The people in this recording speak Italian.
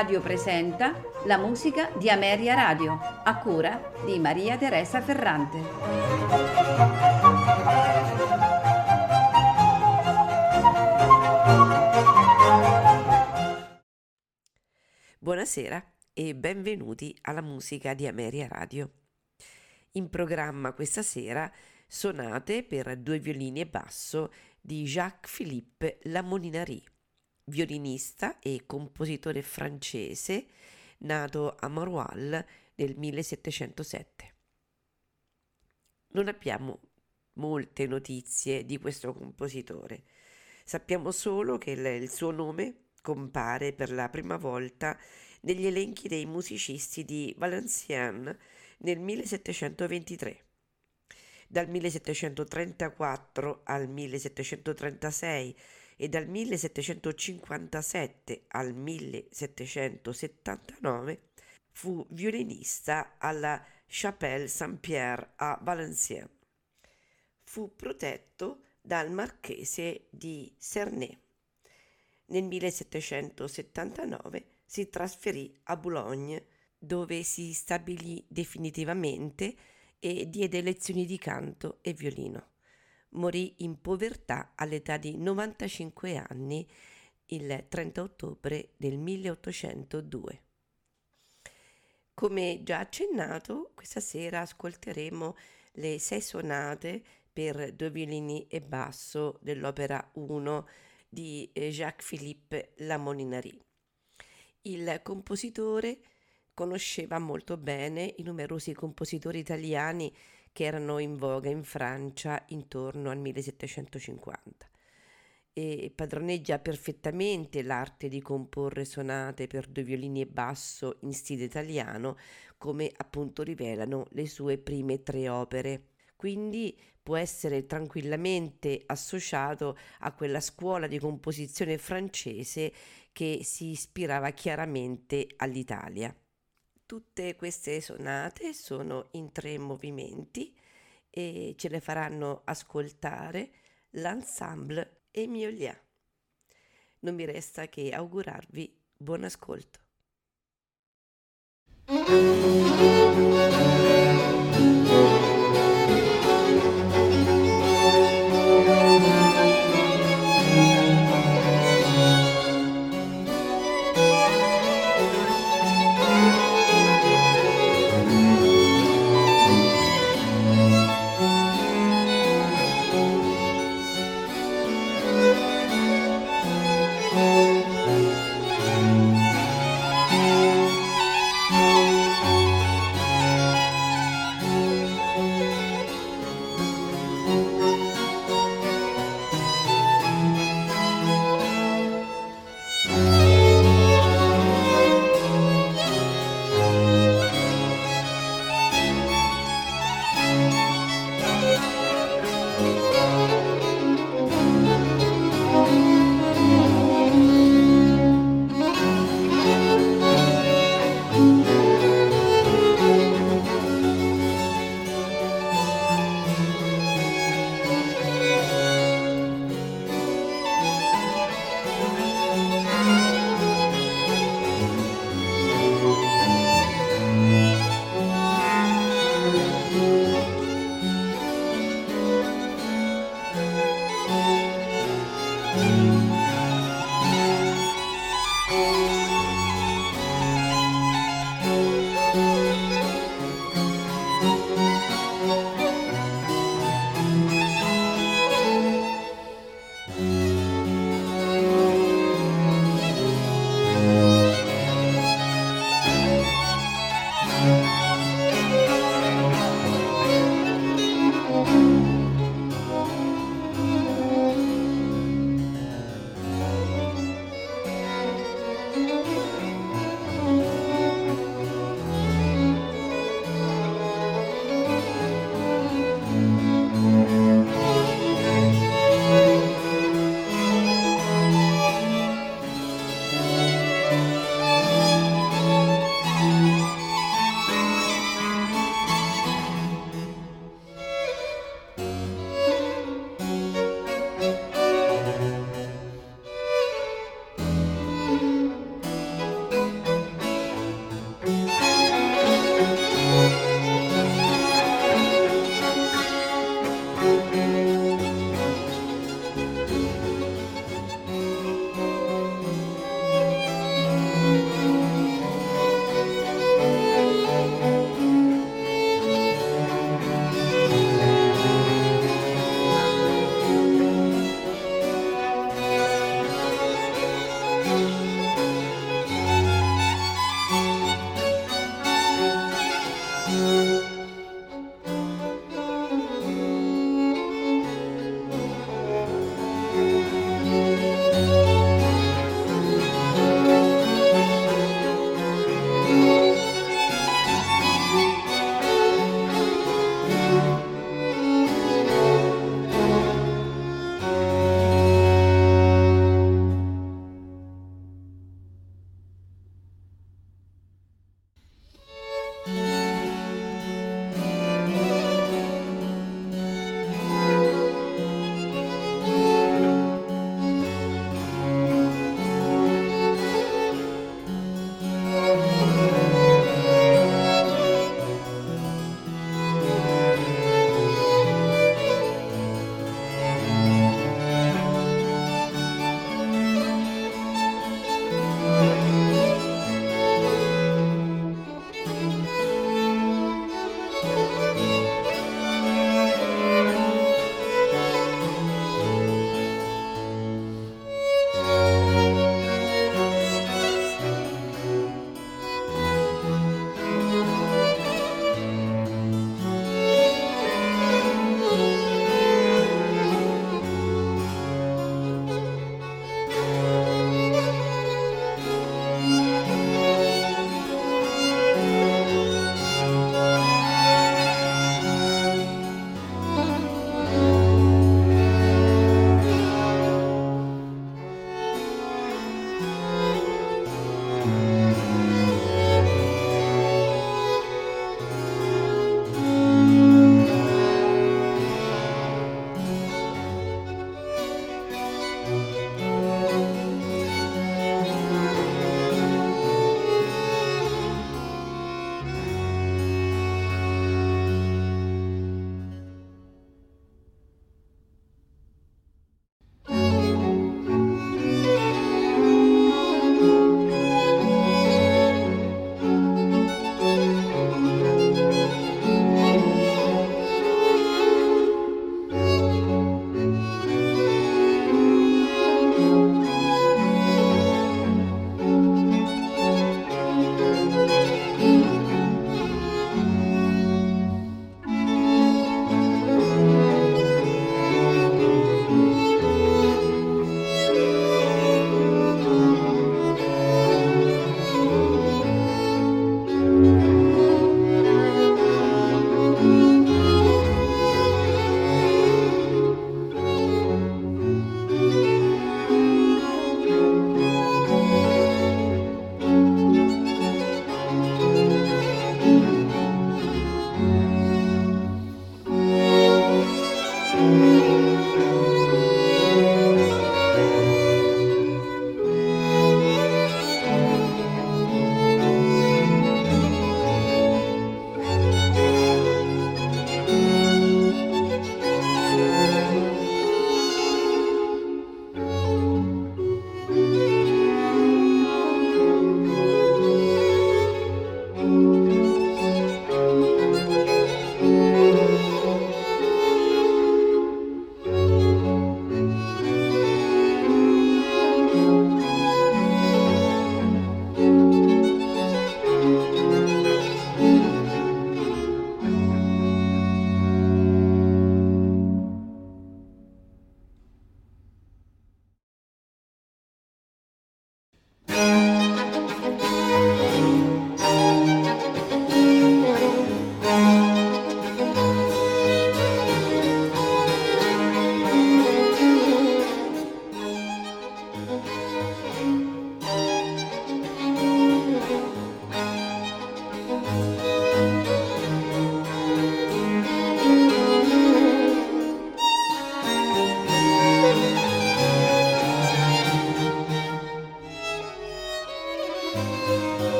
Radio presenta la musica di Ameria Radio, a cura di Maria Teresa Ferrante. Buonasera e benvenuti alla musica di Ameria Radio. In programma questa sera sonate per due violini e basso di Jacques-Philippe Lamoninari, violinista e compositore francese nato a Maroilles nel 1707. Non abbiamo molte notizie di questo compositore. Sappiamo solo che il, suo nome compare per la prima volta negli elenchi dei musicisti di Valenciennes nel 1723. Dal 1734 al 1736 e dal 1757 al 1779 fu violinista alla Chapelle Saint-Pierre a Valenciennes. Fu protetto dal marchese di Cernay. Nel 1779 si trasferì a Boulogne, dove si stabilì definitivamente e diede lezioni di canto e violino morì in povertà all'età di 95 anni il 30 ottobre del 1802. Come già accennato, questa sera ascolteremo le sei sonate per due violini e basso dell'opera 1 di eh, Jacques-Philippe Lamoninari. Il compositore conosceva molto bene i numerosi compositori italiani che erano in voga in Francia intorno al 1750 e padroneggia perfettamente l'arte di comporre sonate per due violini e basso in stile italiano, come appunto rivelano le sue prime tre opere. Quindi può essere tranquillamente associato a quella scuola di composizione francese che si ispirava chiaramente all'Italia. Tutte queste sonate sono in tre movimenti e ce le faranno ascoltare l'ensemble Emiolia. Non mi resta che augurarvi buon ascolto.